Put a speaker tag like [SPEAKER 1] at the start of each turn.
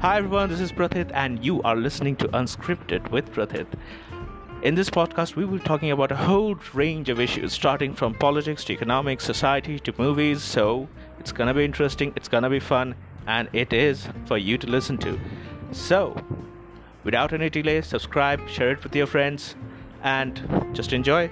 [SPEAKER 1] Hi everyone, this is Prathit, and you are listening to Unscripted with Prathit. In this podcast, we will be talking about a whole range of issues, starting from politics to economics, society to movies. So it's gonna be interesting, it's gonna be fun, and it is for you to listen to. So, without any delay, subscribe, share it with your friends, and just enjoy.